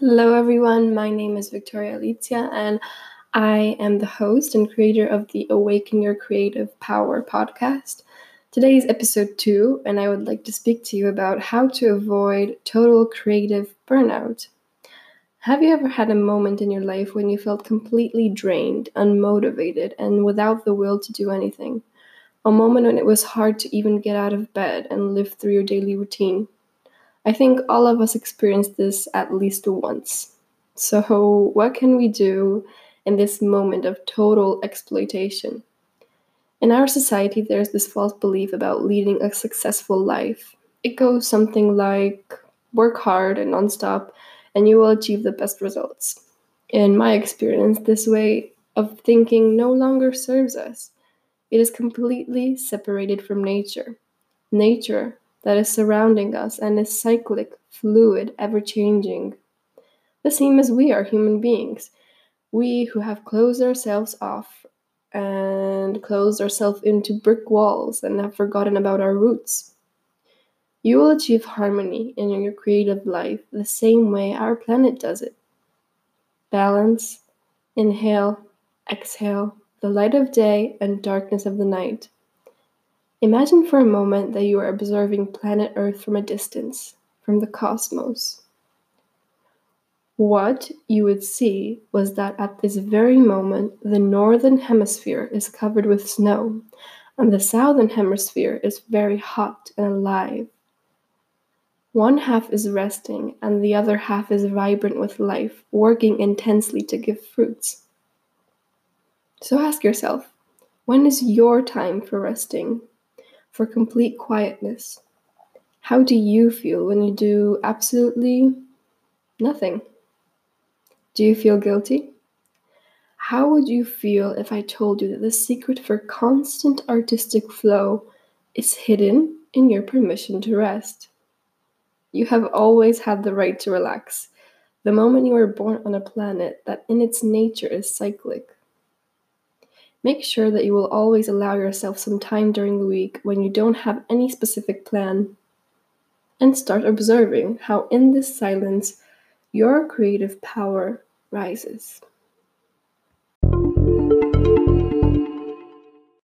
Hello, everyone. My name is Victoria Alicia, and I am the host and creator of the Awaken Your Creative Power podcast. Today is episode two, and I would like to speak to you about how to avoid total creative burnout. Have you ever had a moment in your life when you felt completely drained, unmotivated, and without the will to do anything? A moment when it was hard to even get out of bed and live through your daily routine? I think all of us experience this at least once. So, what can we do in this moment of total exploitation? In our society, there's this false belief about leading a successful life. It goes something like work hard and nonstop, and you will achieve the best results. In my experience, this way of thinking no longer serves us. It is completely separated from nature. Nature that is surrounding us and is cyclic, fluid, ever changing. The same as we are human beings. We who have closed ourselves off and closed ourselves into brick walls and have forgotten about our roots. You will achieve harmony in your creative life the same way our planet does it. Balance, inhale, exhale, the light of day and darkness of the night. Imagine for a moment that you are observing planet Earth from a distance, from the cosmos. What you would see was that at this very moment, the northern hemisphere is covered with snow, and the southern hemisphere is very hot and alive. One half is resting, and the other half is vibrant with life, working intensely to give fruits. So ask yourself when is your time for resting? For complete quietness. How do you feel when you do absolutely nothing? Do you feel guilty? How would you feel if I told you that the secret for constant artistic flow is hidden in your permission to rest? You have always had the right to relax. The moment you were born on a planet that in its nature is cyclic, Make sure that you will always allow yourself some time during the week when you don't have any specific plan. And start observing how, in this silence, your creative power rises.